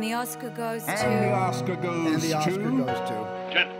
And the Oscar goes And to. the Oscar goes And the Oscar to... goes to. Gentlemen,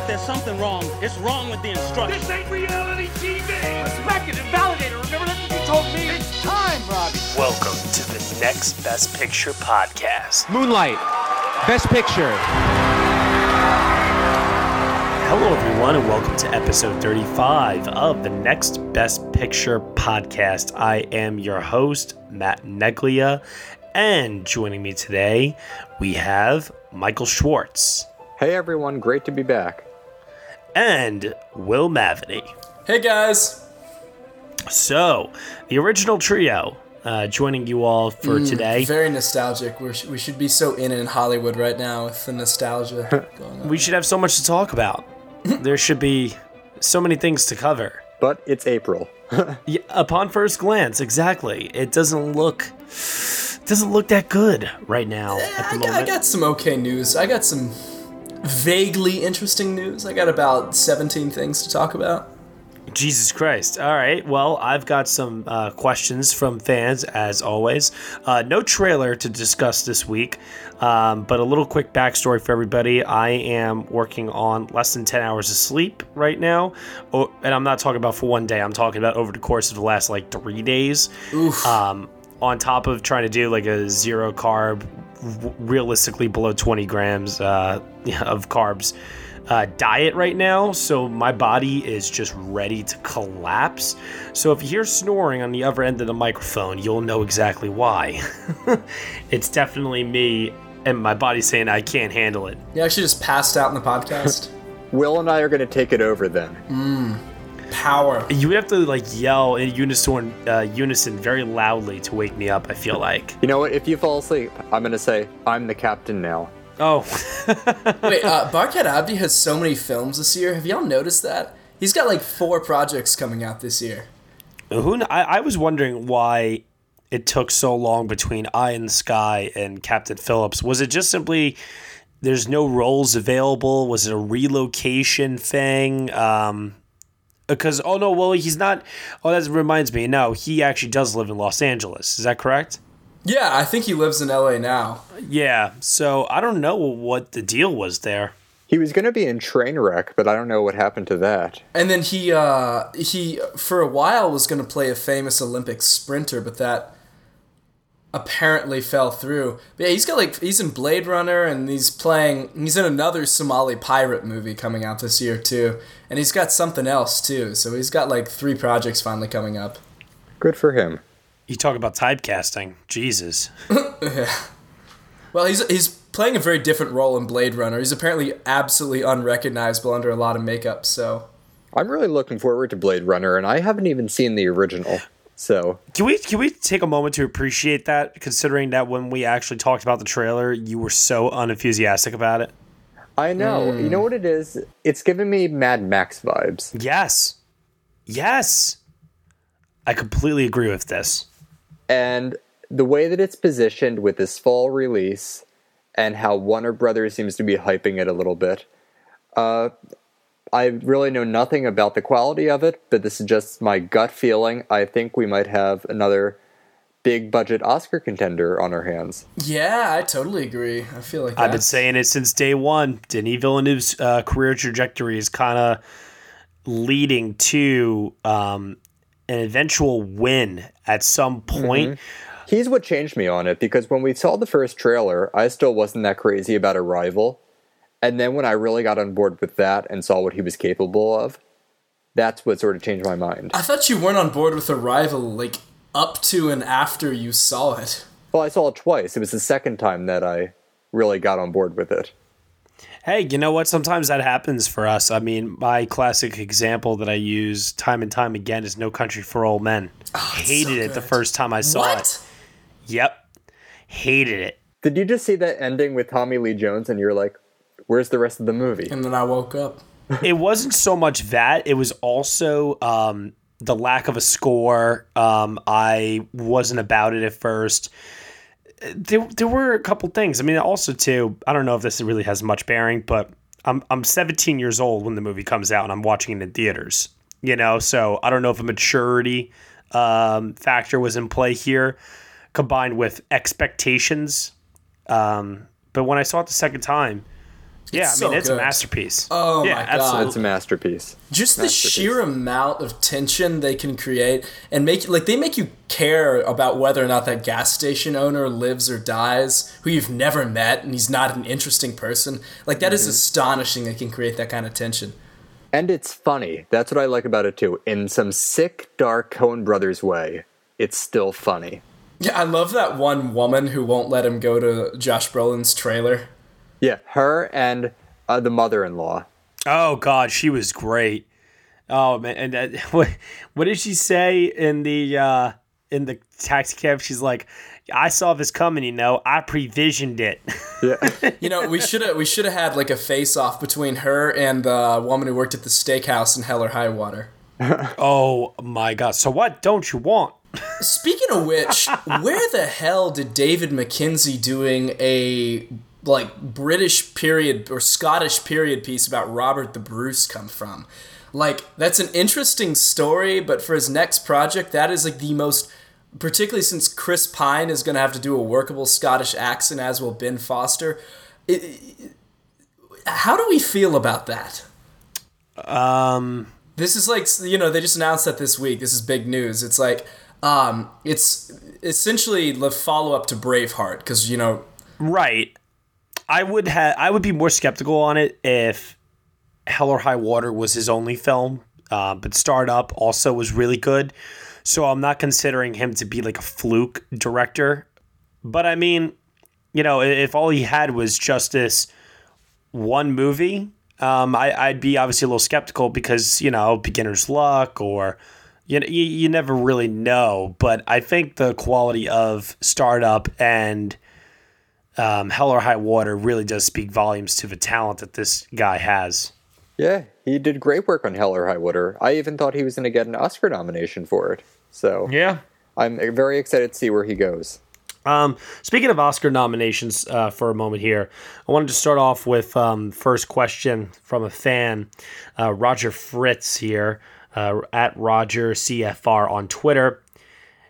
Don't laugh! If there's something wrong, it's wrong with the instructions. This ain't reality TV! Respect it and validate it. Remember that's what you told me? It's time, Robbie. Welcome to the Next Best Picture podcast. Moonlight, Best Picture. Hello, everyone, and welcome to episode 35 of the Next Best Picture podcast. I am your host, Matt Neglia, and joining me today, we have Michael Schwartz Hey everyone, great to be back. And Will Mavity. Hey guys. So, the original trio uh, joining you all for Mm, today. Very nostalgic. We're, we should be so in in Hollywood right now with the nostalgia going on. We should have so much to talk about. there should be so many things to cover. But it's April. Yeah, upon first glance, exactly. It doesn't look doesn't look that good right now at the I, got, moment. I got some okay news. I got some vaguely interesting news. I got about 17 things to talk about. Jesus Christ. All right. Well, I've got some uh, questions from fans, as always. Uh, no trailer to discuss this week, um, but a little quick backstory for everybody. I am working on less than 10 hours of sleep right now. Oh, and I'm not talking about for one day, I'm talking about over the course of the last like three days. Oof. Um, on top of trying to do like a zero carb, realistically below 20 grams uh, of carbs uh, diet right now. So my body is just ready to collapse. So if you hear snoring on the other end of the microphone, you'll know exactly why. it's definitely me and my body saying I can't handle it. You actually just passed out in the podcast. Will and I are going to take it over then. Power. You would have to like yell in unison, uh, unison very loudly to wake me up. I feel like. You know what? If you fall asleep, I'm going to say, I'm the captain now. Oh, Wait, uh, Barkhad Abdi has so many films this year. Have y'all noticed that? He's got like four projects coming out this year. Who I, I was wondering why it took so long between Eye in the Sky and Captain Phillips. Was it just simply there's no roles available? Was it a relocation thing? Um, because oh no, well he's not. Oh, that reminds me. No, he actually does live in Los Angeles. Is that correct? Yeah, I think he lives in LA now. Yeah. So I don't know what the deal was there. He was going to be in Trainwreck, but I don't know what happened to that. And then he uh he for a while was going to play a famous Olympic sprinter, but that apparently fell through. But yeah, he's got like he's in Blade Runner and he's playing he's in another Somali pirate movie coming out this year too. And he's got something else too. So he's got like three projects finally coming up. Good for him. You talk about typecasting. Jesus. yeah. Well, he's he's playing a very different role in Blade Runner. He's apparently absolutely unrecognizable under a lot of makeup, so I'm really looking forward to Blade Runner, and I haven't even seen the original. So, Can we can we take a moment to appreciate that, considering that when we actually talked about the trailer, you were so unenthusiastic about it? I know. You know what it is? It's giving me Mad Max vibes. Yes. Yes. I completely agree with this. And the way that it's positioned with this fall release and how Warner Brothers seems to be hyping it a little bit, uh, I really know nothing about the quality of it, but this is just my gut feeling. I think we might have another big budget Oscar contender on our hands. yeah, I totally agree. I feel like I've been saying it since day one. Denis Villeneuve's uh, career trajectory is kind of leading to um, an eventual win at some point. He's what changed me on it because when we saw the first trailer, I still wasn't that crazy about Arrival. And then when I really got on board with that and saw what he was capable of, that's what sort of changed my mind. I thought you weren't on board with Arrival like up to and after you saw it. Well, I saw it twice. It was the second time that I really got on board with it. Hey, you know what? Sometimes that happens for us. I mean, my classic example that I use time and time again is No Country for Old Men. Oh, Hated so it the first time I saw What? it. Yep. Hated it. Did you just see that ending with Tommy Lee Jones and you're like, where's the rest of the movie? And then I woke up. it wasn't so much that it was also um, the lack of a score. Um, I wasn't about it at first. There, there were a couple things. I mean, also too. I don't know if this really has much bearing, but I'm I'm 17 years old when the movie comes out, and I'm watching it in theaters. You know, so I don't know if a maturity um, factor was in play here, combined with expectations. Um, but when I saw it the second time, yeah, It's I mean, so it's a masterpiece. Oh yeah, my God. absolutely. It's a masterpiece. Just the sheer amount of tension they can create and make like they make you care about whether or not that gas station owner lives or dies, who you've never met and he's not an interesting person. Like that is mm-hmm. astonishing they can create that kind of tension. And it's funny. That's what I like about it too. In some sick, dark Coen Brothers way, it's still funny. Yeah, I love that one woman who won't let him go to Josh Brolin's trailer. Yeah, her and uh, the mother-in-law. Oh God, she was great. Oh man, and that, what what did she say in the uh, in the taxi cab? She's like, "I saw this coming, you know. I previsioned it." Yeah, You know, we should have we should have had like a face off between her and the woman who worked at the steakhouse in Hell or High Water. oh my God! So what don't you want? Speaking of which, where the hell did David Mackenzie doing a like British period or Scottish period piece about Robert the Bruce come from? Like that's an interesting story, but for his next project, that is like the most particularly since Chris Pine is going to have to do a workable Scottish accent as will Ben Foster. It, it- how do we feel about that? Um, This is like you know they just announced that this week. This is big news. It's like um, it's essentially the follow up to Braveheart because you know right. I would have. I would be more skeptical on it if Hell or High Water was his only film, uh, but Starred Up also was really good. So I'm not considering him to be like a fluke director. But I mean, you know, if all he had was just this one movie, um, I, I'd be obviously a little skeptical because you know beginner's luck or you, know, you you never really know. But I think the quality of Starred Up and um, Hell or High Water really does speak volumes to the talent that this guy has. yeah, he did great work on Hell or High Water. I even thought he was going to get an Oscar nomination for it. So Yeah. I'm very excited to see where he goes. Um, speaking of Oscar nominations, uh, for a moment here, I wanted to start off with um, first question from a fan, uh, Roger Fritz here uh, at Roger CFR on Twitter.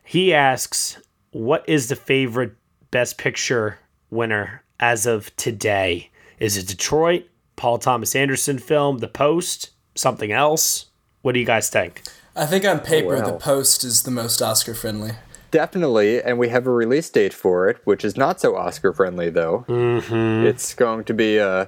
He asks, "What is the favorite Best Picture winner as of today? Is it Detroit, Paul Thomas Anderson film, The Post, something else? What do you guys think?" I think on paper wow. the Post is the most Oscar friendly. Definitely, and we have a release date for it, which is not so Oscar friendly though. Mm-hmm. It's going to be uh,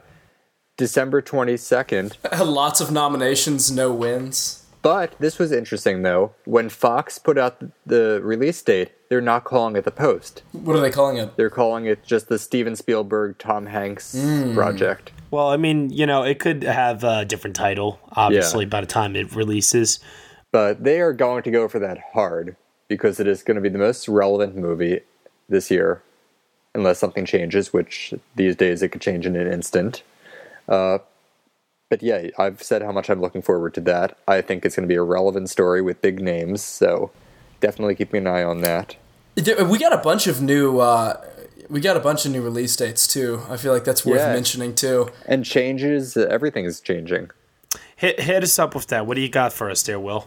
December 22nd. Lots of nominations, no wins. But this was interesting though. When Fox put out the release date, they're not calling it the Post. What are they calling it? They're calling it just the Steven Spielberg Tom Hanks project. Well, I mean, you know, it could have a different title, obviously, by the time it releases. But they are going to go for that hard because it is going to be the most relevant movie this year, unless something changes, which these days it could change in an instant. Uh, but yeah, I've said how much I'm looking forward to that. I think it's going to be a relevant story with big names, so definitely keeping an eye on that. There- We got a bunch of new. Uh, we got a bunch of new release dates too. I feel like that's worth Yeah. mentioning too. And changes, uh, everything is changing. Hit, hit us up with that. What do you got for us there, Will?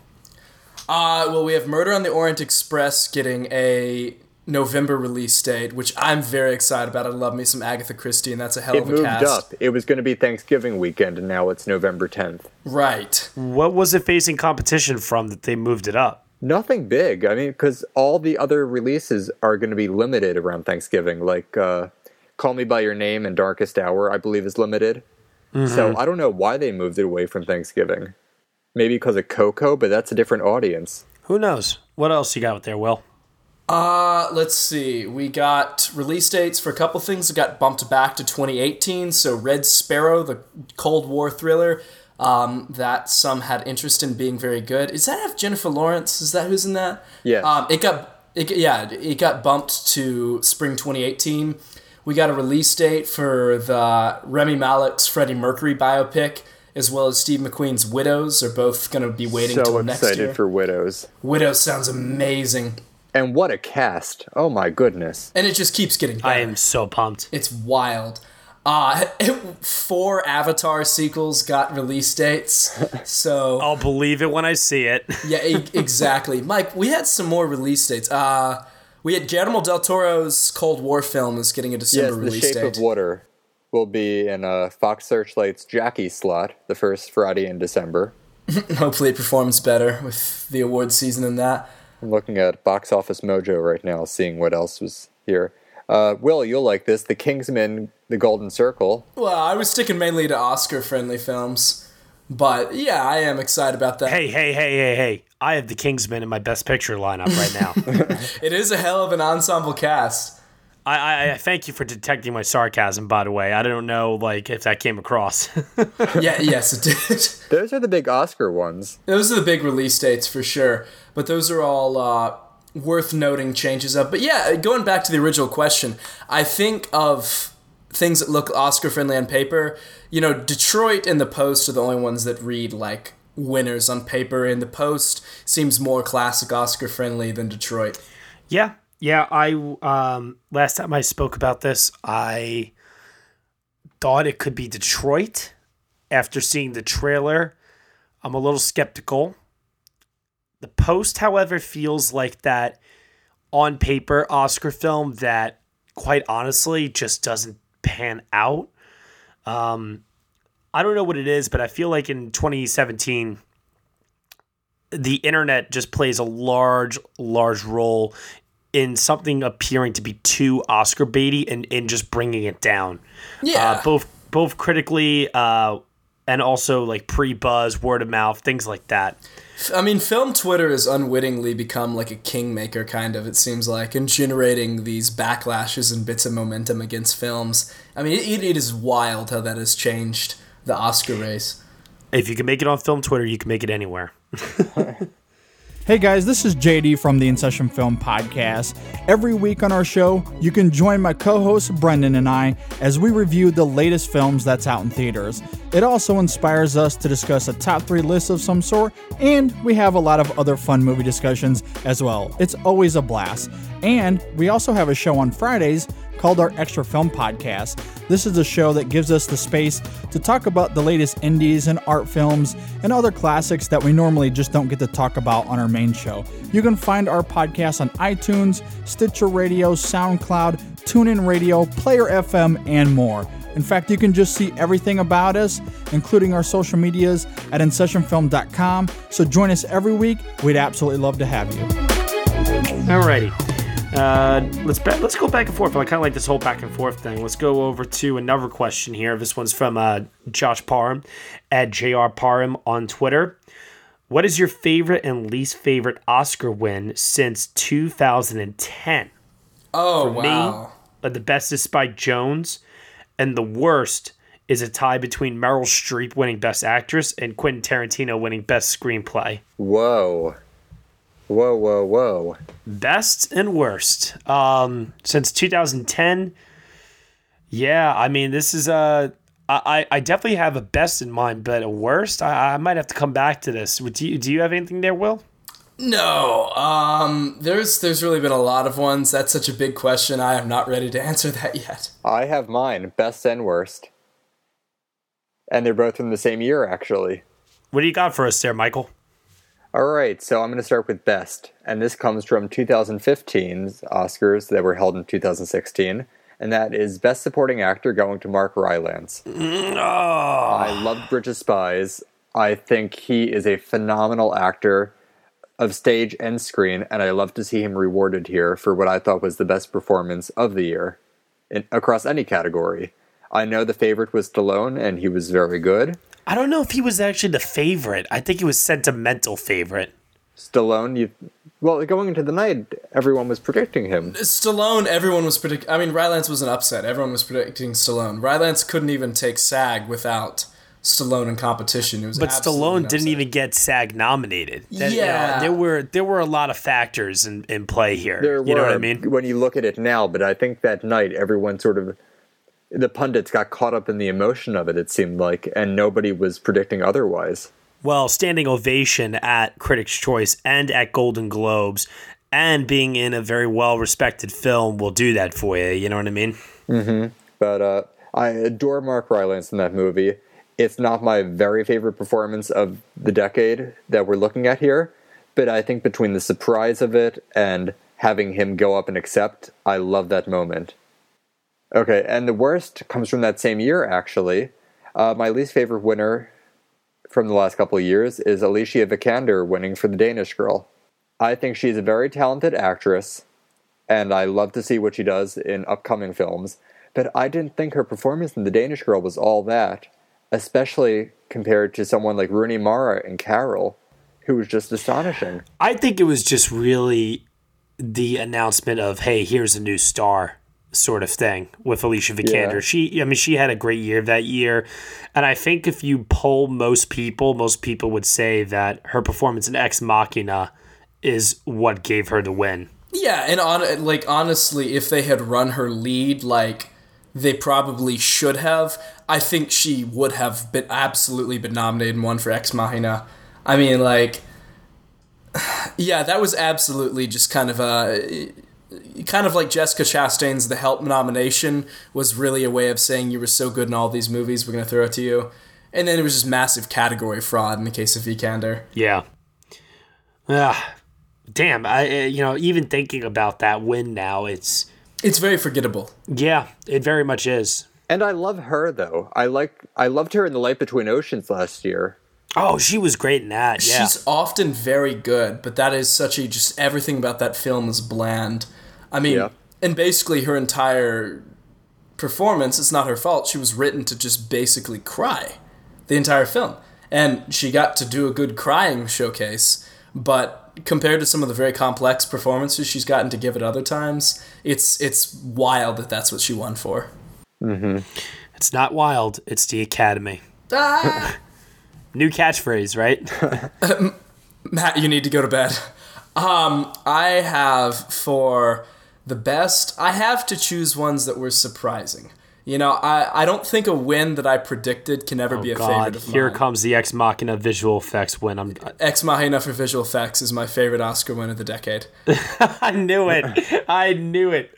Uh, well, we have Murder on the Orient Express getting a November release date, which I'm very excited about. I love me some Agatha Christie, and that's a hell It of a moved cast. up. It was going to be Thanksgiving weekend, and now it's November 10th. Right. What was it facing competition from that they moved it up? Nothing big. I mean, because all the other releases are going to be limited around Thanksgiving. Like uh, Call Me By Your Name and Darkest Hour, I believe, is limited. So I don't know why they moved it away from Thanksgiving. Maybe because of Coco, but that's a different audience. Who knows? What else you got there, Will? Uh, let's see. We got release dates for a couple things that got bumped back to 2018. So Red Sparrow, the Cold War thriller, um, that some had interest in being very good. Is that have Jennifer Lawrence? Is that who's in that? Yeah. Um, it got it, yeah, it got bumped to spring 2018. We got a release date for the Rami Malek's Freddie Mercury biopic, as well as Steve McQueen's Widows are both going to be waiting so till next excited year. for Widows. Widows sounds amazing, And what a cast. Oh my goodness. and it just keeps getting better. I am so pumped. It's wild. Uh, four Avatar sequels got release dates, so I'll believe it when I see it. yeah, e- exactly. Mike, we had some more release dates. Uh, we had Guillermo del Toro's Cold War film is getting a December yes, The release Shape date. of Water will be in uh, Fox Searchlight's Jackie slot the first Friday in December. Hopefully, it performs better with the award season and that. I'm looking at Box Office Mojo right now, seeing what else was here. Uh, Will, you'll like this. The Kingsman, The Golden Circle. Well, I was sticking mainly to Oscar-friendly films, but yeah, I am excited about that. Hey, hey, hey, hey, hey. I have the Kingsman in my best picture lineup right now. It is a hell of an ensemble cast. I, I, I thank you for detecting my sarcasm, by the way. I don't know like if that came across. Yeah, yes, it did. Those are the big Oscar ones. Those are the big release dates for sure, but those are all uh, worth noting changes of. But yeah, going back to the original question, I think of things that look Oscar friendly on paper. You know, Detroit and The Post are the only ones that read like winners on paper, and The Post seems more classic Oscar friendly than Detroit. yeah, yeah. I um last time I spoke about this, I thought it could be Detroit. After seeing the trailer, I'm a little skeptical. The Post, however, feels like that on paper Oscar film that, quite honestly, just doesn't pan out. Um, I don't know what it is, but I feel like in 2017, the internet just plays a large, large role in something appearing to be too Oscar baity and in just bringing it down. Yeah. Uh, both both critically uh, and also like pre buzz, word of mouth, things like that. I mean, film Twitter has unwittingly become like a kingmaker, kind of, it seems like, and generating these backlashes and bits of momentum against films. I mean, it, it is wild how that has changed the Oscar race. If you can make it on film Twitter, you can make it anywhere. Hey guys, this is JD from the In Session Film Podcast. Every week on our show, you can join my co host Brendan and I as we review the latest films that's out in theaters. It also inspires us to discuss a top three list of some sort, and we have a lot of other fun movie discussions as well. It's always a blast. And we also have a show on Fridays called our Extra Film Podcast. This is a show that gives us the space to talk about the latest indies and art films and other classics that we normally just don't get to talk about on our main show. You can find our podcast on iTunes, Stitcher Radio, SoundCloud, TuneIn Radio, Player FM, and more. In fact, you can just see everything about us, including our social medias, at InSessionFilm.com. So join us every week. We'd absolutely love to have you. Alrighty. Uh, let's ba- let's go back and forth. I kind of like this whole back and forth thing. Let's go over to another question here. This one's from uh, Josh Parham at Jr. Parham on Twitter. What is your favorite and least favorite Oscar win since 2010? Oh, For wow. me, uh, the best is Spike Jonze, and the worst is a tie between Meryl Streep winning Best Actress and Quentin Tarantino winning Best Screenplay. Whoa. Whoa, whoa, whoa. Best and worst. Um, since 2010. Yeah, I mean, this is a. I, I definitely have a best in mind, but a worst, I, I might have to come back to this. Do you, do you have anything there, Will? No, um, there's there's really been a lot of ones. That's such a big question. I am not ready to answer that yet. I have mine, best and worst. And they're both from the same year, actually. What do you got for us there, Michael? All right, so I'm going to start with best. And this comes from 2015's Oscars that were held in 2016. And that is Best Supporting Actor going to Mark Rylance. Mm-hmm. I love Bridge of Spies. I think he is a phenomenal actor of stage and screen, and I love to see him rewarded here for what I thought was the best performance of the year in, across any category. I know the favorite was Stallone, and he was very good. I don't know if he was actually the favorite. I think he was sentimental favorite. Stallone, you well, going into the night, everyone was predicting him. Stallone, everyone was predicting. I mean, Rylance was an upset. Everyone was predicting Stallone. Rylance couldn't even take SAG without Stallone in competition. It was But Stallone didn't even get SAG nominated. That- you know, Yeah. there were there were a lot of factors in, in play here. There you know what I mean? When you look at it now, but I think that night everyone sort of the pundits got caught up in the emotion of it. It seemed like, and nobody was predicting otherwise. Well, standing ovation at Critics' Choice and at Golden Globes, and being in a very well respected film will do that for you. You know what I mean? hmm But uh, I adore Mark Rylance in that movie. It's not my very favorite performance of the decade that we're looking at here, but I think between the surprise of it and having him go up and accept, I love that moment. Okay, and the worst comes from that same year, actually. Uh, my least favorite winner from the last couple of years is Alicia Vikander winning for The Danish Girl. I think she's a very talented actress, and I love to see what she does in upcoming films. But I didn't think her performance in The Danish Girl was all that, especially compared to someone like Rooney Mara in Carol, who was just astonishing. I think it was just really the announcement of, hey, here's a new star sort of thing with Alicia Vikander. Yeah. She I mean she had a great year that year. And I think if you poll most people, most people would say that her performance in Ex Machina is what gave her the win. Yeah, and on like honestly, if they had run her lead like they probably should have, I think she would have been absolutely been nominated and won for Ex Machina. I mean, like, yeah, that was absolutely just kind of a kind of like Jessica Chastain's The Help nomination was really a way of saying you were so good in all these movies, we're gonna throw it to you. And then it was just massive category fraud in the case of Vikander. Yeah. Ah, damn. I uh, you know even thinking about that win now, it's it's very forgettable. Yeah, it very much is. And I love her though. I like I loved her in The Light Between Oceans last year. Oh, she was great in that. Yeah. She's often very good, but that is such a just everything about that film is bland. I mean, Yeah. and basically her entire performance, it's not her fault. She was written to just basically cry the entire film. And she got to do a good crying showcase, but compared to some of the very complex performances she's gotten to give at other times, it's it's wild that that's what she won for. Mm-hmm. It's not wild, it's the Academy. Ah! New catchphrase, right? Matt, you need to go to bed. Um, I have for the best, I have to choose ones that were surprising. You know, I, I don't think a win that I predicted can ever be a Oh, God, favorite of here mine. comes the Ex Machina visual effects win. I'm Ex Machina for visual effects is my favorite Oscar win of the decade. I knew it. I knew it.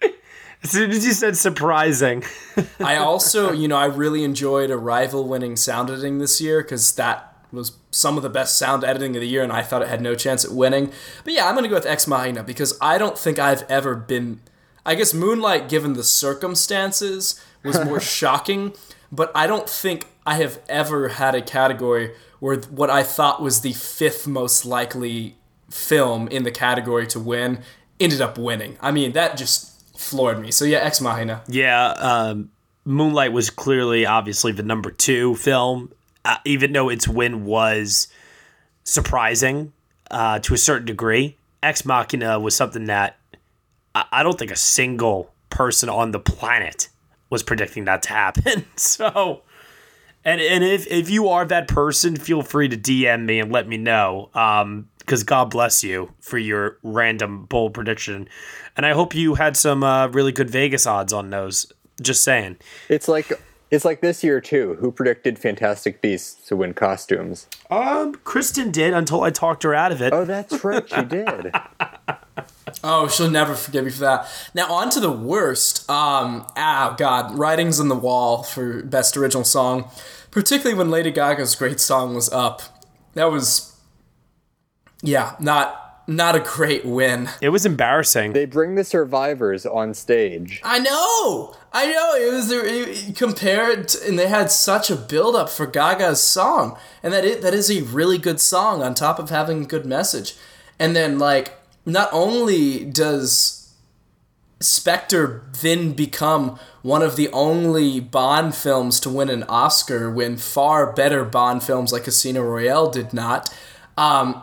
As soon as you said surprising. I also, you know, I really enjoyed Arrival winning sound editing this year because that was some of the best sound editing of the year, and I thought it had no chance at winning. But yeah, I'm going to go with Ex Machina because I don't think I've ever been. I guess Moonlight, given the circumstances, was more shocking, but I don't think I have ever had a category where what I thought was the fifth most likely film in the category to win ended up winning. I mean, that just floored me. So yeah, Ex Machina. Yeah, um, Moonlight was clearly, obviously, the number two film, uh, even though its win was surprising uh, to a certain degree. Ex Machina was something that I, I don't think a single person on the planet was predicting that to happen. so, and and if if you are that person, feel free to DM me and let me know. Um, because God bless you for your random bold prediction, and I hope you had some uh, really good Vegas odds on those. Just saying. It's like it's like this year too. Who predicted Fantastic Beasts to win costumes? Um, Kristen did until I talked her out of it. Oh, that's right, she did. Oh, she'll never forgive me for that. Now on to the worst. Um, oh God, writings on the wall for best original song, particularly when Lady Gaga's great song was up. That was, yeah, not not a great win. It was embarrassing. They bring the survivors on stage. I know, I know. It was it, compared, to, and they had such a build up for Gaga's song, and that it, that is a really good song on top of having a good message. And then like, not only does Spectre then become one of the only Bond films to win an Oscar when far better Bond films like Casino Royale did not. Um,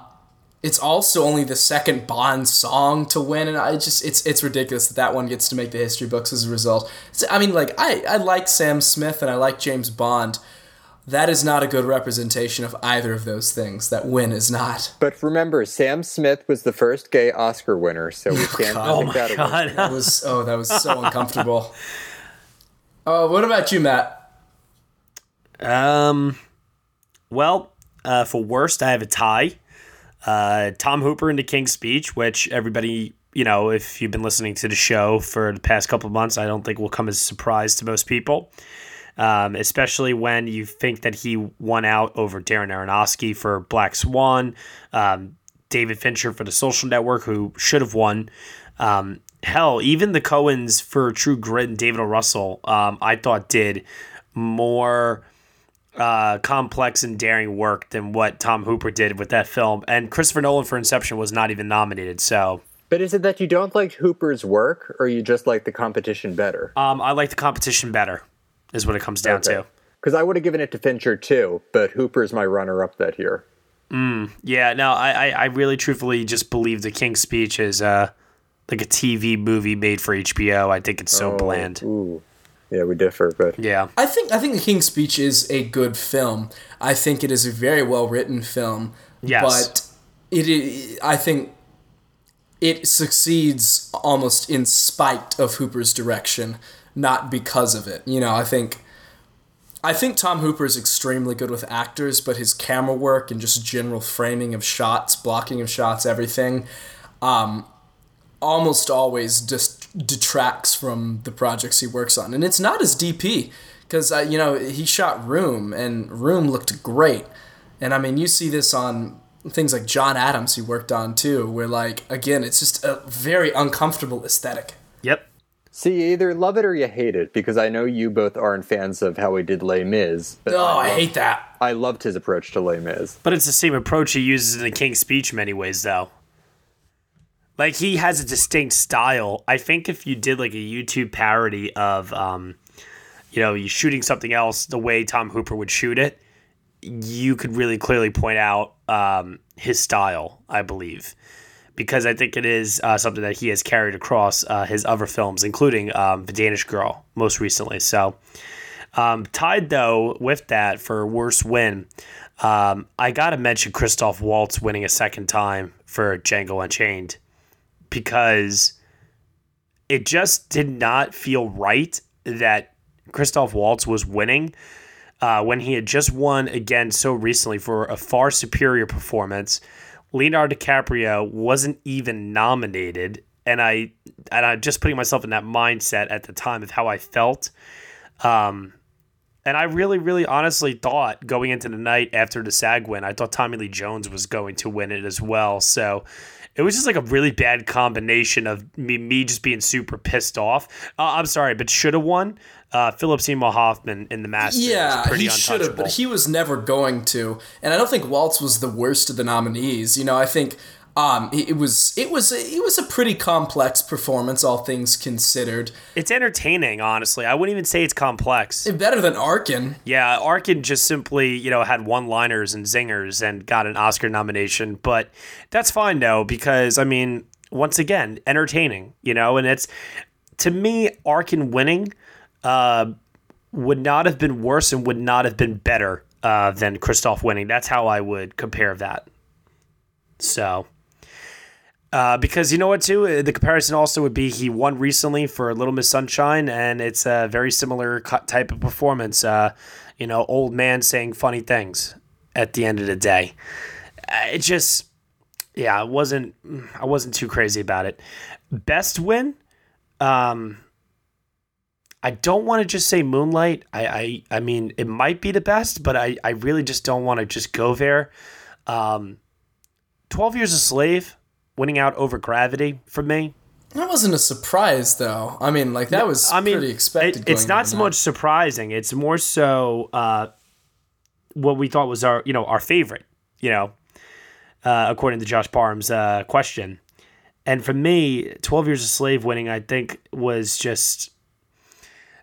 it's also only the second Bond song to win, and I just it's it's ridiculous that that one gets to make the history books as a result. It's, I mean, like I I like Sam Smith and I like James Bond, that is not a good representation of either of those things. That win is not. But remember, Sam Smith was the first gay Oscar winner, so we can't God. think that away. that was oh, that was so uncomfortable. Oh, what about you, Matt? Um, well, uh, for worst, I have a tie. Uh, Tom Hooper into King's Speech, which everybody, you know, if you've been listening to the show for the past couple of months, I don't think will come as a surprise to most people. Um, especially when you think that he won out over Darren Aronofsky for Black Swan, um, David Fincher for The Social Network, who should have won. Um, hell, even the Coens for True Grit and David O. Russell, um, I thought did more uh, complex and daring work than what Tom Hooper did with that film. And Christopher Nolan for Inception was not even nominated. So, But is it that you don't like Hooper's work, or you just like the competition better? um, I like the competition better, is what it comes down to. Because I would have given it to Fincher too, but Hooper's my runner-up that year. Mm, yeah, no, I, I, I really truthfully just believe the King's Speech is uh, like a TV movie made for HBO. I think it's so Oh, bland. Ooh. Yeah, we differ, but Yeah. I think I think The King's Speech is a good film. I think it is a very well written film. Yes. But it is, I think it succeeds almost in spite of Hooper's direction, not because of it. You know, I think I think Tom Hooper is extremely good with actors, but his camera work and just general framing of shots, blocking of shots, everything, um, almost always just detracts from the projects he works on. And it's not his DP, because, uh, you know, he shot Room, and Room looked great. And I mean, you see this on things like John Adams he worked on too, where, like, again, it's just a very uncomfortable aesthetic. Yep. See, you either love it or you hate it, because I know you both aren't fans of how he did Les Mis. But Oh, I loved- hate that. I loved his approach to Les Mis. But it's the same approach he uses in the King's Speech in many ways, though. Like he has a distinct style. I think if you did like a YouTube parody of, um, you know, you shooting something else the way Tom Hooper would shoot it, you could really clearly point out um, his style. I believe, because I think it is uh, something that he has carried across uh, his other films, including um, The Danish Girl, most recently. So. Um, tied though with that for worst win, um, I gotta mention Christoph Waltz winning a second time for Django Unchained because it just did not feel right that Christoph Waltz was winning uh, when he had just won again so recently for a far superior performance. Leonardo DiCaprio wasn't even nominated, and I and I just putting myself in that mindset at the time of how I felt. Um, and I really, really honestly thought going into the night after the SAG win, I thought Tommy Lee Jones was going to win it as well. So it was just like a really bad combination of me, me just being super pissed off. Uh, I'm sorry, but should have won. Uh, Philip Seymour Hoffman in the Masters. Yeah, pretty he should have, but he was never going to. And I don't think Waltz was the worst of the nominees. You know, I think um, it it was it was it was a pretty complex performance, all things considered. It's entertaining, honestly. I wouldn't even say it's complex. Better than Arkin. Yeah, Arkin just simply, you know, had one-liners and zingers and got an Oscar nomination, but that's fine though because I mean, once again, entertaining, you know, and it's to me Arkin winning uh, would not have been worse and would not have been better uh, than Christoph winning. That's how I would compare that. So, uh, because you know what, too, the comparison also would be he won recently for Little Miss Sunshine, and it's a very similar type of performance. Uh, you know, old man saying funny things at the end of the day. Uh, It just, yeah, it wasn't. I wasn't too crazy about it. Best win. Um, I don't want to just say Moonlight. I, I, I mean, it might be the best, but I, I really just don't want to just go there. Um, Twelve Years a Slave, winning out over Gravity for me. That wasn't a surprise, though. I mean, like that was I mean, pretty expected. it- it's not so much surprising. It's more so uh, what we thought was our, you know, our favorite. You know, uh, according to Josh Parham's uh, question. And for me, Twelve Years a Slave winning, I think, was just.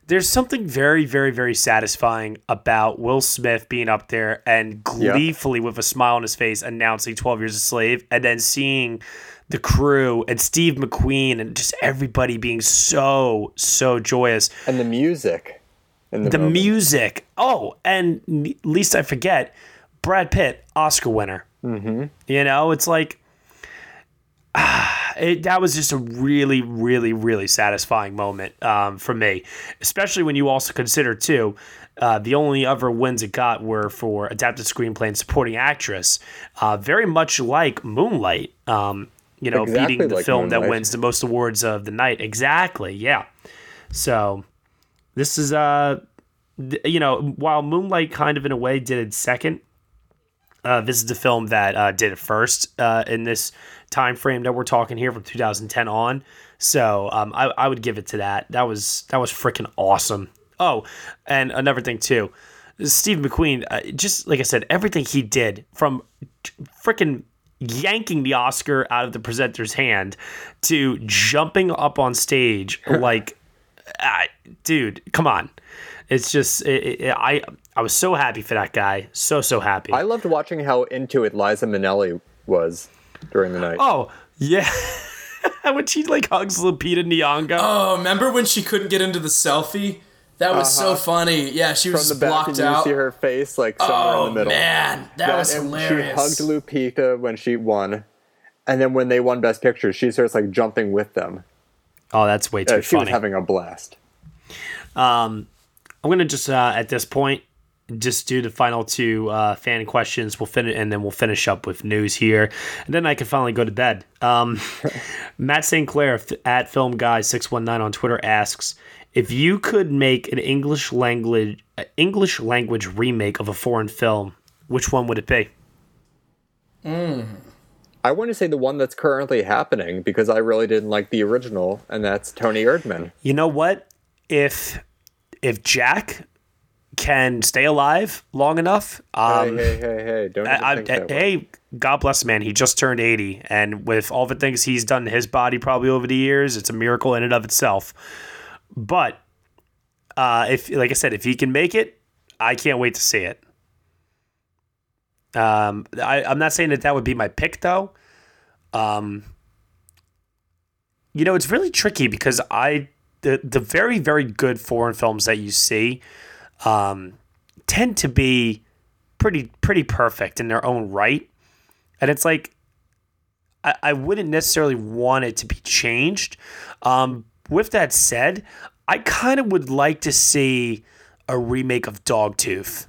There's something very, very, very satisfying about Will Smith being up there and Yeah. gleefully, with a smile on his face, announcing 12 Years a Slave, and then seeing the crew and Steve McQueen and just everybody being so, so joyous. And the music. the, the music. Oh, and least I forget, Brad Pitt, Oscar winner. Mm-hmm. You know, it's like ah, it, that was just a really, really, really satisfying moment um, for me, especially when you also consider too. Uh, the only other wins it got were for adapted screenplay and supporting actress, uh, very much like Moonlight. Um, you know, Exactly beating the like film that wins the most awards of the night. Exactly, yeah. So this is uh, th- you know, while Moonlight kind of in a way did it second, uh, this is the film that uh, did it first uh, in this time frame that we're talking here from 2010 on. So um, I, I would give it to that. That was that was freaking awesome. Oh, and another thing too, Steve McQueen. Uh, just like I said, everything he did from freaking yanking the Oscar out of the presenter's hand to jumping up on stage like, uh, dude, come on. It's just it, it, I I was so happy for that guy. So so happy. I loved watching how into it Liza Minnelli was during the night. Oh yeah, when she like hugs Lupita Nyong'o. Oh, remember when she couldn't get into the selfie? That was so Uh-huh. funny. Yeah, she was From just the back, blocked and you see her face like somewhere oh in the middle. man, that, was hilarious. She hugged Lupita when she won, and then when they won Best Picture, she starts like jumping with them. Oh, that's way too Uh, she was having a blast. Um, I'm gonna just uh, at this point just do the final two uh, fan questions. We'll finish, and then we'll finish up with news here, and then I can finally go to bed. Um, Matt St. Clair at Film Guy six one nine on Twitter asks if you could make an English language uh, English language remake of a foreign film, which one would it be? I want to say the one that's currently happening because I really didn't like the original, and that's Toni Erdmann. You know what? If if Jack can stay alive long enough, um, hey, hey, hey, hey! Don't I, think I, way. hey, God bless the man. He just turned 80. And with all the things he's done to his body probably over the years, it's a miracle in and of itself. But uh, if, like I said, if he can make it, I can't wait to see it. Um, I, I'm not saying that that would be my pick, though. Um, you know, it's really tricky because I the the very very good foreign films that you see um, tend to be pretty pretty perfect in their own right, and it's like I, I wouldn't necessarily want it to be changed. Um, with that said, I kind of would like to see a remake of Dogtooth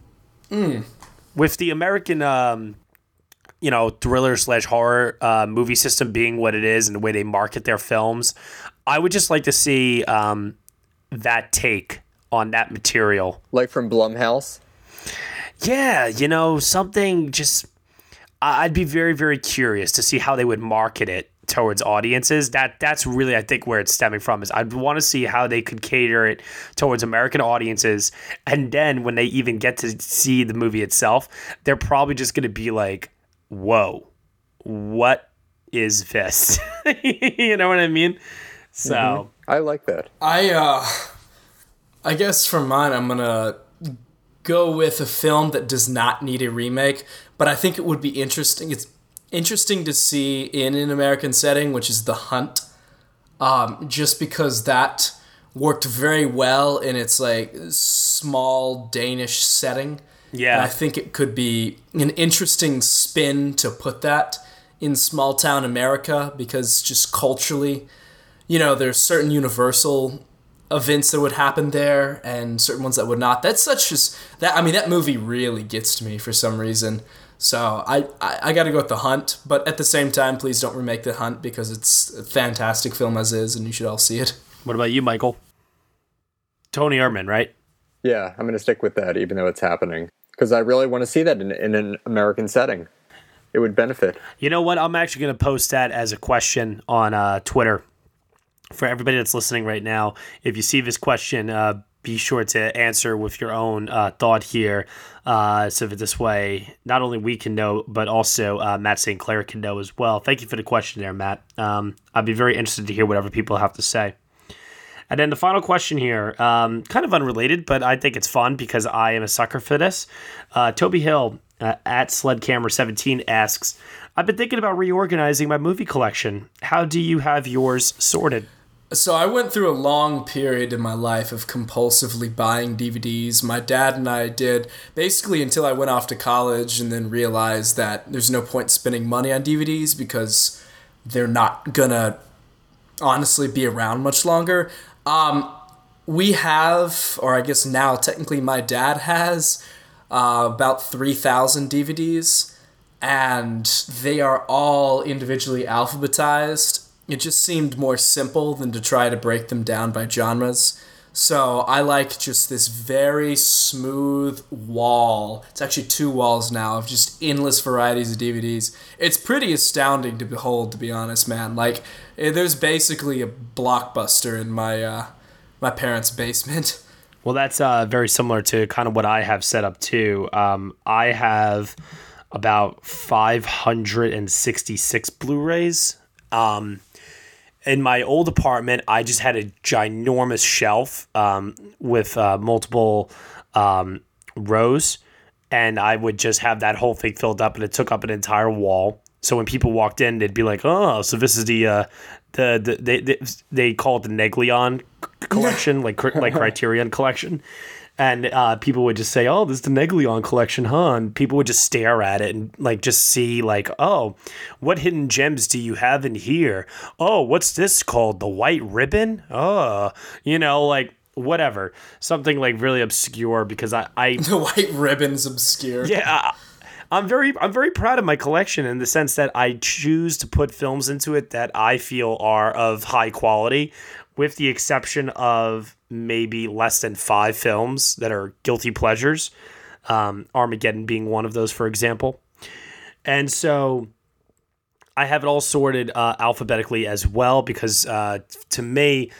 Mm. with the American, um, you know, thriller slash horror uh, movie system being what it is and the way they market their films, I would just like to see um, that take on that material. Like from Blumhouse. Yeah, you know, something just. I- I'd be very, very curious to see how they would market it towards audiences. That that's really, I think, where it's stemming from. Is I'd want to see how they could cater it towards American audiences, and then when they even get to see the movie itself, they're probably just going to be like, "Whoa, what is this?" you know what I mean? So. Mhm. I like that. I uh I guess for mine I'm gonna go with a film that does not need a remake, but I think it would be interesting. It's interesting to see in an American setting, which is The Hunt. Um, just because that worked very well in its like small Danish setting. Yeah. And I think it could be an interesting spin to put that in small town America because just culturally, you know, there's certain universal events that would happen there and certain ones that would not. That's such as that. I mean, that movie really gets to me for some reason. So I, I, I got to go with The Hunt, but at the same time, please don't remake The Hunt because it's a fantastic film as is, and you should all see it. What about you, Michael? Toni Erdmann, right? Yeah, I'm going to stick with that even though it's happening because I really want to see that in, in an American setting. It would benefit. You know what? I'm actually going to post that as a question on uh, Twitter for everybody that's listening right now. If you see this question, uh, be sure to answer with your own uh, thought here, uh, so that this way not only we can know, but also uh, Matt St. Clair can know as well. Thank you for the question there, Matt. Um, I'd be very interested to hear whatever people have to say. And then the final question here, um, kind of unrelated, but I think it's fun because I am a sucker for this. Uh, Toby Hill uh, at Sledcamera17 asks, I've been thinking about reorganizing my movie collection. How do you have yours sorted? So I went through a long period in my life of compulsively buying DVDs. My dad and I did basically until I went off to college and then realized that there's no point spending money on DVDs because they're not gonna honestly be around much longer. Um, we have, or I guess now technically my dad has, uh, about 3,000 DVDs, and they are all individually alphabetized. It just seemed more simple than to try to break them down by genres. So I like just this very smooth wall. It's actually two walls now of just endless varieties of DVDs. It's pretty astounding to behold, to be honest, man. Like eh, there's basically a blockbuster in my uh, my parents' basement. Well, that's uh, very similar to kind of what I have set up too. Um, I have about 566 Blu-rays. Um, in my old apartment, I just had a ginormous shelf um, with uh, multiple um, rows, and I would just have that whole thing filled up, and it took up an entire wall. So when people walked in, they'd be like, "Oh, so this is the uh, the, the they, they they call it the Neglion collection, like like Criterion collection." And uh, people would just say, "Oh, this is the Neglion collection, huh?" And people would just stare at it and like just see like, "Oh, what hidden gems do you have in here? Oh, what's this called? The White Ribbon? Oh, you know, like." Whatever, something like really obscure because I, I the white ribbon's obscure. Yeah, I, I'm very I'm very proud of my collection in the sense that I choose to put films into it that I feel are of high quality, with the exception of maybe less than five films that are guilty pleasures. Um, Armageddon being one of those, for example. And so I have it all sorted uh, alphabetically as well because uh, to me,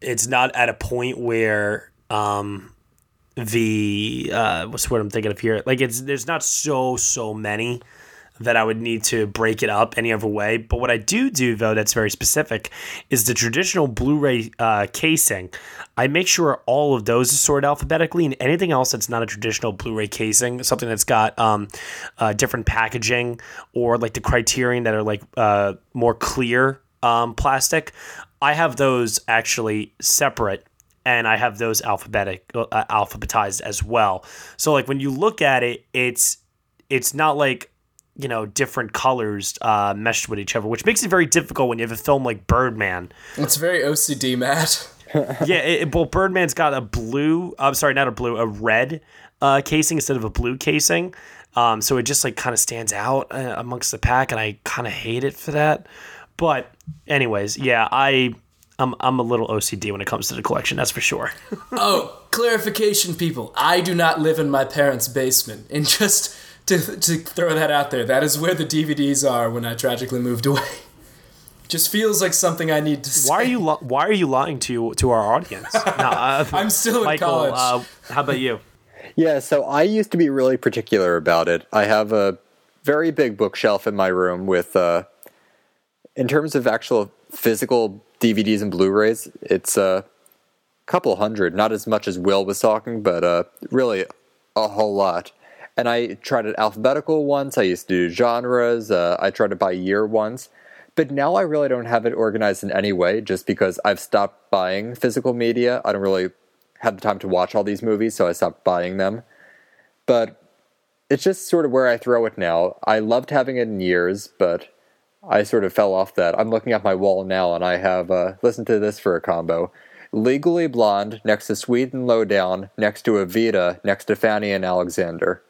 it's not at a point where um, the uh, what's what I'm thinking of here. Like it's there's not so so many that I would need to break it up any other way. But what I do do though that's very specific is the traditional Blu-ray uh, casing. I make sure all of those are sorted alphabetically, and anything else that's not a traditional Blu-ray casing, something that's got um, uh, different packaging or like the Criterion that are like uh, more clear um, plastic. I have those actually separate and I have those alphabetic uh, alphabetized as well. So like when you look at it, it's it's not like you know different colors uh, meshed with each other, which makes it very difficult when you have a film like Birdman. It's very OCD, Matt. yeah, it, well, Birdman's got a blue. I'm sorry, not a blue, a red uh, casing instead of a blue casing. Um, so it just like kind of stands out uh, amongst the pack, and I kind of hate it for that. But anyways, yeah, I I'm I'm a little OCD when it comes to the collection. That's for sure. oh, clarification, people! I do not live in my parents' basement, and just to to throw that out there, that is where the DVDs are when I tragically moved away. Just feels like something I need to say. Why are you li- Why are you lying to to our audience? no, uh, I'm still in Michael, college. Uh, how about you? Yeah, so I used to be really particular about it. I have a very big bookshelf in my room with, uh, in terms of actual physical DVDs and Blu-rays, it's a couple hundred, not as much as Will was talking, but uh, really a whole lot. And I tried it alphabetical once. I used to do genres. Uh, I tried to buy year once, but now I really don't have it organized in any way, just because I've stopped buying physical media. I don't really have the time to watch all these movies, so I stopped buying them. But it's just sort of where I throw it now. I loved having it in years, but I sort of fell off that. I'm looking at my wall now, and I have uh, listened to this for a combo. Legally Blonde next to Sweet and Lowdown, next to Evita, next to Fanny and Alexander.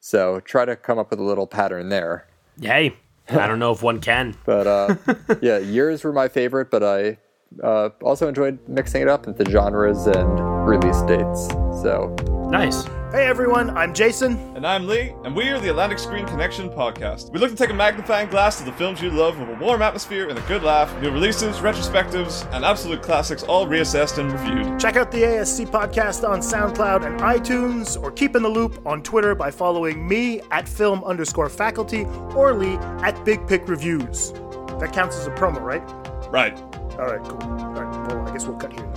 So try to come up with a little pattern there. Hey, I don't know if one can. But uh, yeah, years were my favorite, but I uh, also enjoyed mixing it up into genres and release dates. So nice. Hey everyone, I'm Jason. And I'm Lee, and we are the Atlantic Screen Connection podcast. We look to take a magnifying glass to the films you love with a warm atmosphere and a good laugh, new releases, retrospectives, and absolute classics all reassessed and reviewed. Check out the ASC podcast on SoundCloud and iTunes, or keep in the loop on Twitter by following me at film underscore faculty or Lee at Big Pick Reviews. That counts as a promo, right? Right. All right, cool. All right, well, I guess we'll cut here.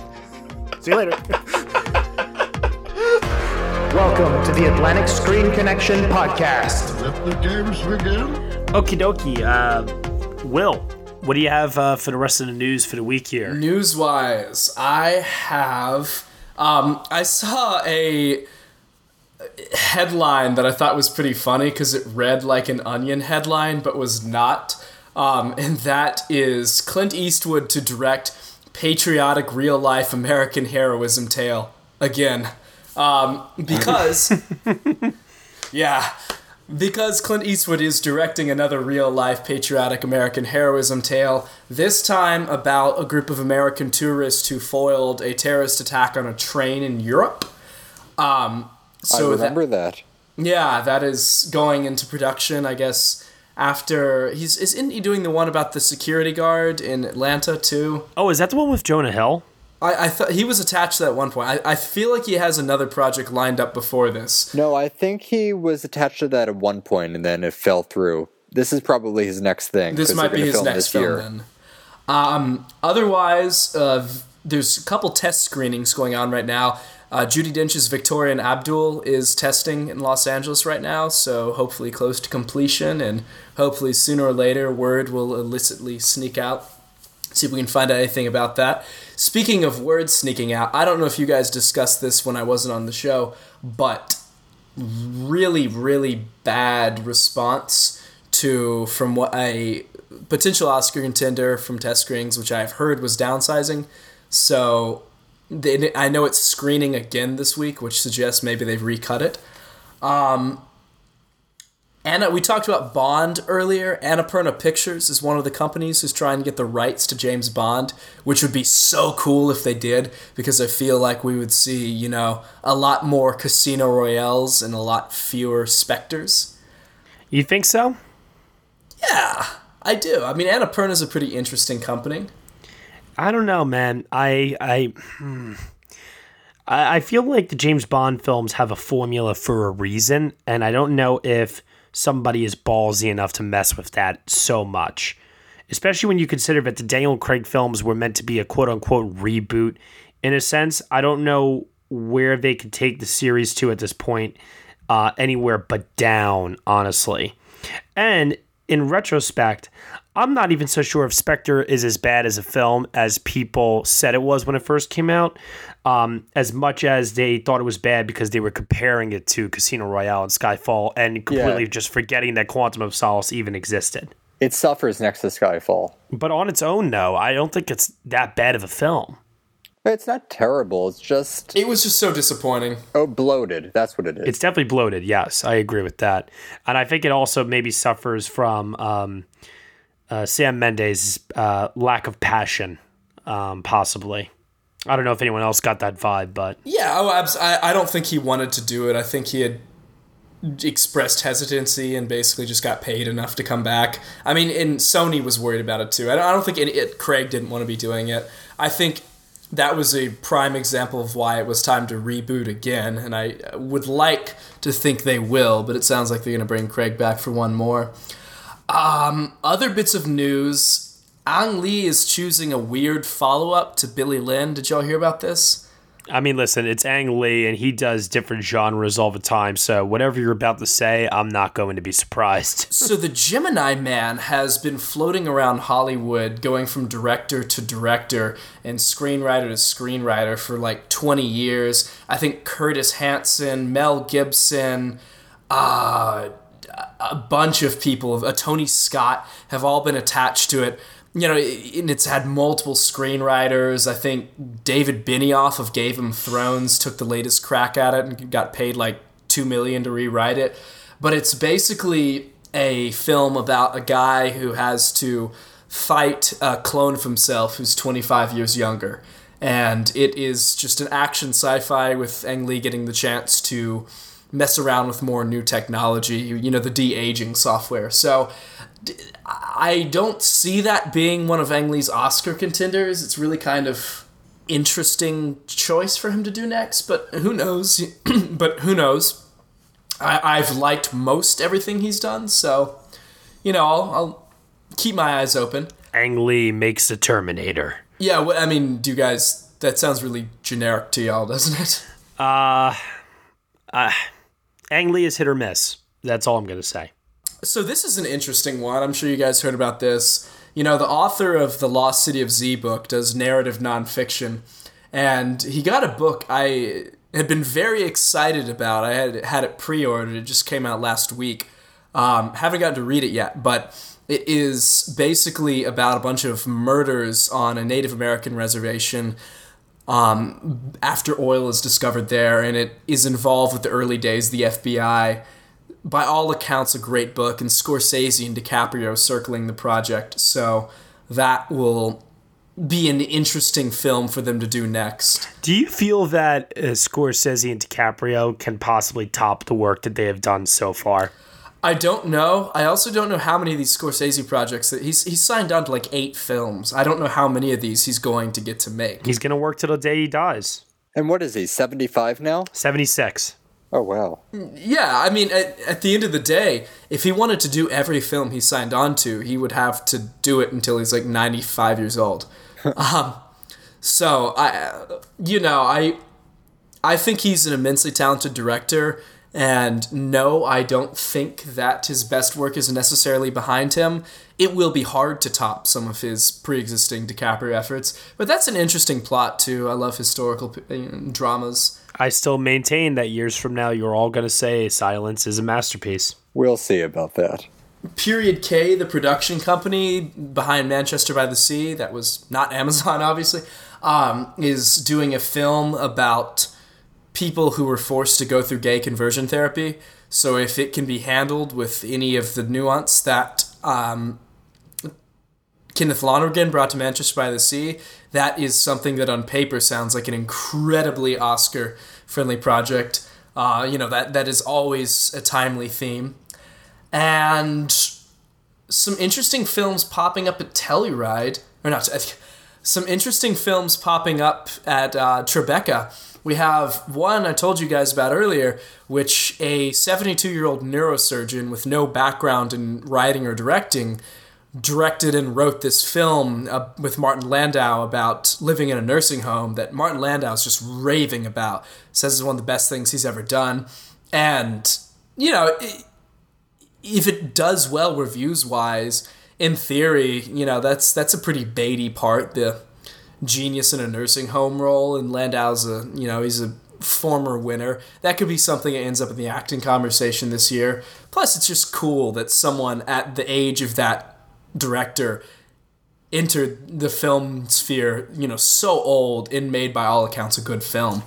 See you later. Welcome to the Atlantic Screen Connection podcast. Let the games begin. Okie dokie. Uh, Will, What do you have uh, for the rest of the news for the week here? News wise, I have. Um, I saw a headline that I thought was pretty funny because it read like an onion headline, but was not. Um, and that is Clint Eastwood to direct patriotic real life American heroism tale again. Um, because, yeah, because Clint Eastwood is directing another real life patriotic American heroism tale, this time about a group of American tourists who foiled a terrorist attack on a train in Europe. Um, so I remember that, that. Yeah, that is going into production, I guess. After he's isn't he doing the one about the security guard in Atlanta too? Oh, is that the one with Jonah Hill? I, I thought he was attached to that at one point. I, I feel like he has another project lined up before this. No, I think he was attached to that at one point and then it fell through. This is probably his next thing. This might be his film next film year. then. Um, otherwise, uh, there's a couple test screenings going on right now. Uh, Judi Dench's Victoria and Abdul is testing in Los Angeles right now, so hopefully close to completion, and hopefully sooner or later word will illicitly sneak out. See if we can find out anything about that. Speaking of words sneaking out, I don't know if you guys discussed this when I wasn't on the show, but really, really bad response to from what a potential Oscar contender from test screenings, which I've heard was downsizing. So they, I know it's screening again this week, which suggests maybe they've recut it. Um, Anna, we talked about Bond earlier. Annapurna Pictures is one of the companies who's trying to get the rights to James Bond, which would be so cool if they did, because I feel like we would see, you know, a lot more Casino Royales and a lot fewer Spectres. You think so? Yeah, I do. I mean, Annapurna is a pretty interesting company. I don't know, man. I I hmm. I I feel like the James Bond films have a formula for a reason, and I don't know if somebody is ballsy enough to mess with that so much. Especially when you consider that the Daniel Craig films were meant to be a quote unquote reboot. In a sense, I don't know where they could take the series to at this point, uh, anywhere but down, honestly. And in retrospect, I'm not even so sure if Spectre is as bad as a film as people said it was when it first came out, um, as much as they thought it was bad because they were comparing it to Casino Royale and Skyfall and completely Yeah. just forgetting that Quantum of Solace even existed. It suffers next to Skyfall. But on its own, no, I don't think it's that bad of a film. It's not terrible. It's just It was just so disappointing. oh bloated. That's what it is. It's definitely bloated. Yes, I agree with that, and I think it also maybe suffers from um, uh, Sam Mendes' uh, lack of passion, um, possibly. I don't know if anyone else got that vibe, but Yeah, oh, I, I don't think he wanted to do it. I think he had expressed hesitancy and basically just got paid enough to come back. I mean, and Sony was worried about it too. I don't, I don't think it, Craig didn't want to be doing it. I think that was a prime example of why it was time to reboot again, and I would like to think they will, but it sounds like they're going to bring Craig back for one more. Um, other bits of news. Ang Lee is choosing a weird follow up to Billy Lynn. Did y'all hear about this? I mean, listen, it's Ang Lee, and he does different genres all the time. So whatever you're about to say, I'm not going to be surprised. so the Gemini Man has been floating around Hollywood, going from director to director and screenwriter to screenwriter for like 20 years. I think Curtis Hanson, Mel Gibson, uh, a bunch of people, a Tony Scott, have all been attached to it. You know, and it's had multiple screenwriters. I think David Benioff of Game of Thrones took the latest crack at it and got paid like two million to rewrite it. But it's basically a film about a guy who has to fight a clone of himself who's 25 years younger. And it is just an action sci fi with Ang Lee getting the chance to mess around with more new technology, you know, the de aging software. So I don't see that being one of Ang Lee's Oscar contenders. It's really kind of interesting choice for him to do next, but who knows? but who knows? I, I've liked most everything he's done, so you know, I'll, I'll keep my eyes open. Ang Lee makes a Terminator. Yeah, wh- I mean, do you guys? That sounds really generic to y'all, doesn't it? Uh, uh, Ang Lee is hit or miss. That's all I'm going to say. So this is an interesting one. I'm sure you guys heard about this. You know, the author of the Lost City of Z book does narrative nonfiction, and he got a book I had been very excited about. I had had it pre-ordered. It just came out last week. Um, haven't gotten to read it yet, but it is basically about a bunch of murders on a Native American reservation um, after oil is discovered there, and it is involved with the early days, the FBI. By all accounts, a great book, and Scorsese and DiCaprio circling the project. So that will be an interesting film for them to do next. Do you feel that uh, Scorsese and DiCaprio can possibly top the work that they have done so far? I don't know. I also don't know how many of these Scorsese projects that he's he's signed on to like eight films. I don't know how many of these he's going to get to make. He's going to work till the day he dies. And what is he? Seventy five now? Seventy six. Oh wow. Yeah, I mean, at, at the end of the day, if he wanted to do every film he signed on to, he would have to do it until he's like ninety five years old. um, so I, you know, I, I think he's an immensely talented director. And no, I don't think that his best work is necessarily behind him. It will be hard to top some of his pre existing DiCaprio efforts, but that's an interesting plot, too. I love historical dramas. I still maintain that years from now, you're all going to say Silence is a masterpiece. We'll see about that. Period K, the production company behind Manchester by the Sea, that was not Amazon, obviously, um, is doing a film about people who were forced to go through gay conversion therapy. So if it can be handled with any of the nuance that um, Kenneth Lonergan brought to Manchester by the Sea, that is something that on paper sounds like an incredibly Oscar friendly project. Uh, you know, that, that is always a timely theme. And some interesting films popping up at Telluride, or not, some interesting films popping up at uh, Tribeca we have one I told you guys about earlier, which a 72 year old neurosurgeon with no background in writing or directing directed and wrote this film uh, with Martin Landau about living in a nursing home that Martin Landau is just raving about. Says is one of the best things he's ever done. And, you know, if it does well reviews wise, in theory, you know, that's that's a pretty baity part. The genius in a nursing home role, and Landau's a you know he's a former winner. That could be something that ends up in the acting conversation this year. Plus, it's just cool that someone at the age of that director entered the film sphere, you know, so old and made by all accounts a good film.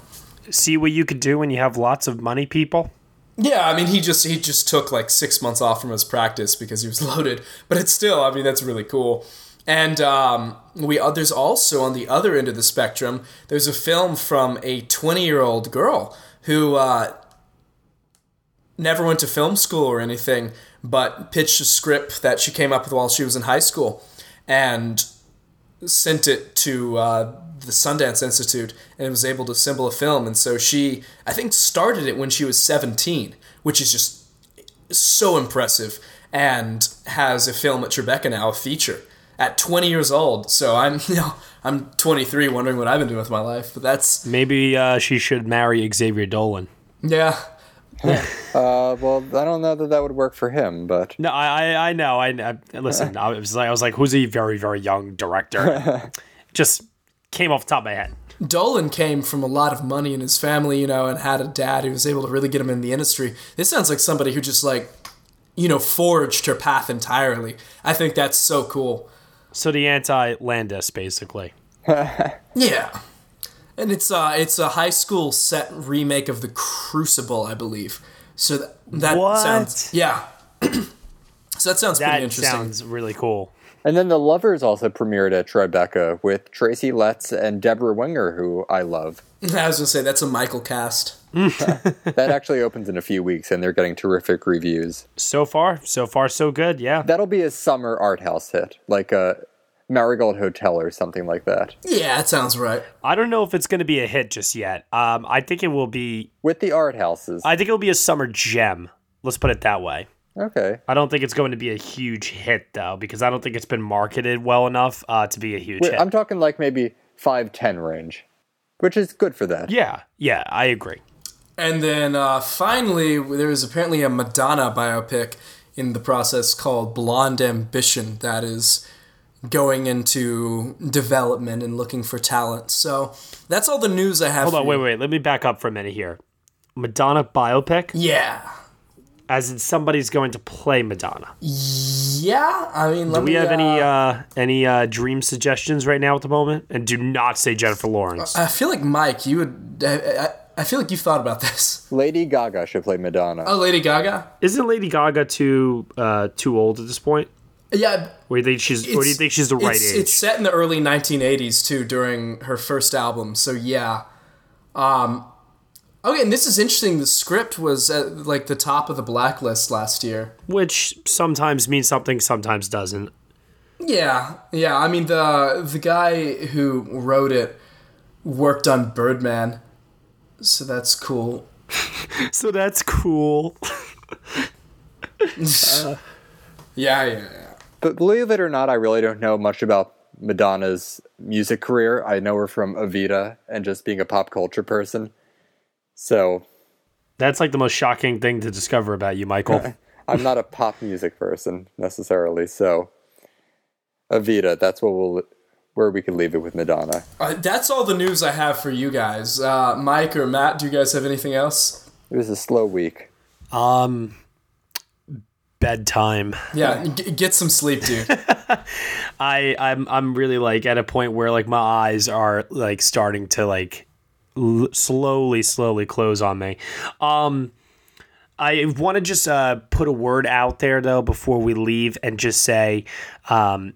See what you could do when you have lots of money, people. Yeah, I mean, he just he just took like six months off from his practice because he was loaded. But it's still, I mean, that's really cool. And um, we uh, there's also on the other end of the spectrum, there's a film from a 20 year old girl who uh, never went to film school or anything, but pitched a script that she came up with while she was in high school, and sent it to uh, the Sundance Institute, and was able to assemble a film. And so she, I think, started it when she was 17, which is just so impressive, and has a film at Tribeca now, a feature at 20 years old. So I'm, you know, I'm 23, wondering what I've been doing with my life. But that's maybe uh, she should marry Xavier Dolan. Yeah. uh, well, I don't know that that would work for him, but no, I, I know. I, I listen. I was like, I was like, who's a very, very young director? Just came off the top of my head. Dolan came from a lot of money in his family, you know, and had a dad who was able to really get him in the industry. This sounds like somebody who just like, you know, forged her path entirely. I think that's so cool. So the anti Landis, basically. yeah, and it's uh it's a high school set remake of the Crucible, I believe. So that, that what? sounds yeah. so that sounds that pretty interesting. Sounds really cool. And then The Lovers also premiered at Tribeca with Tracy Letts and Debra Winger, who I love. I was gonna say that's a Michael cast. that actually opens in a few weeks, and they're getting terrific reviews. So far, so far, so good. Yeah, that'll be a summer art house hit, like a Marigold Hotel or something like that. Yeah, that sounds right. I don't know if it's going to be a hit just yet. Um, I think it will be with the art houses. I think it'll be a summer gem. Let's put it that way. Okay. I don't think it's going to be a huge hit though, because I don't think it's been marketed well enough uh, to be a huge Wait, hit. I'm talking like maybe five ten range, which is good for that. Yeah, yeah, I agree. And then uh, finally, there is apparently a Madonna biopic in the process called Blonde Ambition that is going into development and looking for talent. So that's all the news I have. Hold for on, you. wait, wait. Let me back up for a minute here. Madonna biopic? Yeah. As in somebody's going to play Madonna. Yeah, I mean, let Do we me, have any uh, uh, any uh, dream suggestions right now at the moment? And do not say Jennifer Lawrence. I feel like Mike, you would. I, I, I feel like you've thought about this. Lady Gaga should play Madonna. Oh, Lady Gaga. Isn't Lady Gaga too uh, too old at this point? Yeah. Or do you think she's or do you think she's the right it's, age? It's set in the early 1980s too, during her first album. So yeah. Um. Okay, and this is interesting. The script was at like the top of the blacklist last year. Which sometimes means something, sometimes doesn't. Yeah, yeah. I mean the the guy who wrote it worked on Birdman, so that's cool. so that's cool. uh, yeah, yeah, yeah. But believe it or not, I really don't know much about Madonna's music career. I know her from Evita and just being a pop culture person. So that's like the most shocking thing to discover about you, Michael. I'm not a pop music person necessarily, so Evita, that's what we'll where we could leave it with Madonna. Uh, that's all the news I have for you guys. Uh, Mike or Matt, do you guys have anything else? It was a slow week. Um, bedtime. Yeah, g- get some sleep, dude. I I'm I'm really like at a point where like my eyes are like starting to like l- slowly slowly close on me. Um I want to just uh, put a word out there though before we leave and just say um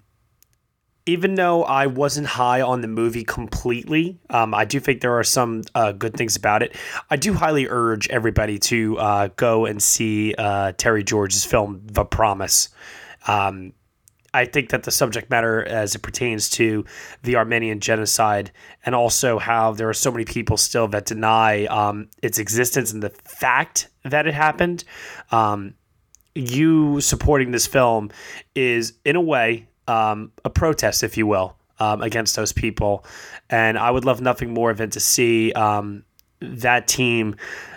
even though I wasn't high on the movie completely, um, I do think there are some uh, good things about it. I do highly urge everybody to uh, go and see uh, Terry George's film, The Promise. Um, I think that the subject matter, as it pertains to the Armenian genocide, and also how there are so many people still that deny um, its existence and the fact that it happened, um, you supporting this film is, in a way, um, a protest, if you will, um, against those people. And I would love nothing more than to see um, that team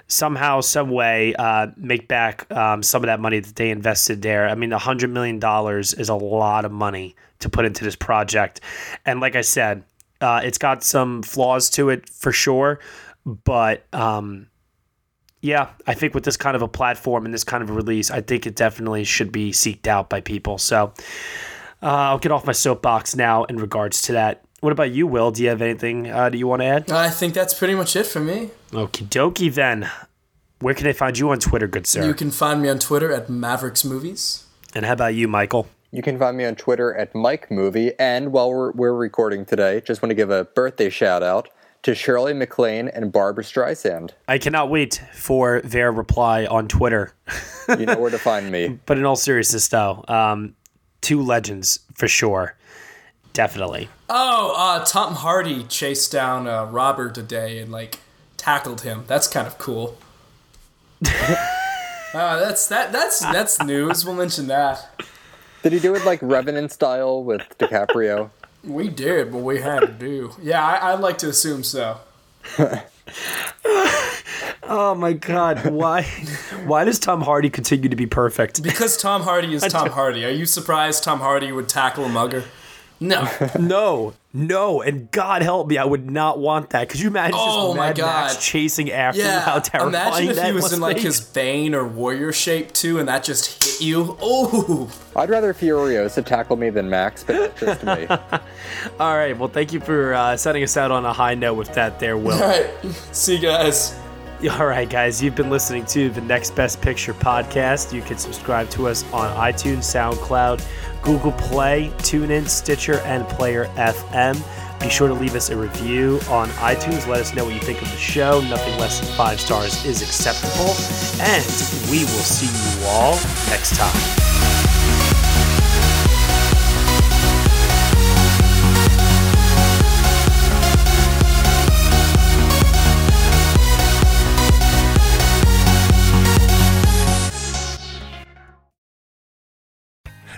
somehow, some way, uh, make back um, some of that money that they invested there. I mean, a hundred million dollars is a lot of money to put into this project, and like I said, uh, it's got some flaws to it for sure, but. Um, yeah, I think with this kind of a platform and this kind of a release, I think it definitely should be seeked out by people. So, uh, I'll get off my soapbox now in regards to that. What about you, Will? Do you have anything uh, that you want to add? I think that's pretty much it for me. Okie dokie then. Where can they find you on Twitter, good sir? You can find me on Twitter at Mavericks Movies. And how about you, Michael? You can find me on Twitter at Mike Movie. And while we're, we're recording today, just want to give a birthday shout out to Shirley MacLaine and Barbra Streisand. I cannot wait for their reply on Twitter. you know where to find me. But in all seriousness, though, um, two legends for sure. Definitely. Oh, uh, Tom Hardy chased down uh, Robert today and like tackled him. That's kind of cool. uh, that's that. That's that's news. We'll mention that. Did he do it like Revenant style with DiCaprio? We did what we had to do. Yeah, I, I'd like to assume so. oh my god, why why does Tom Hardy continue to be perfect? Because Tom Hardy is Tom Hardy. Are you surprised Tom Hardy would tackle a mugger? No. no. No, and God help me, I would not want that. Could you imagine Oh just my Mad Max chasing after you? Yeah, How terrifying imagine if that he was in like be. his Bane or Warrior shape too, and that just hit you. Oh, I'd rather Furiosa tackle me than Max, but that's just me. All right, well, thank you for uh, setting us out on a high note with that there, Will. all right. See you guys. All right, guys, you've been listening to the Next Best Picture podcast. You can subscribe to us on iTunes, SoundCloud, Google Play, TuneIn, Stitcher, and Player FM. Be sure to leave us a review on iTunes. Let us know what you think of the show. Nothing less than five stars is acceptable. And we will see you all next time.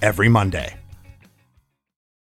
every Monday.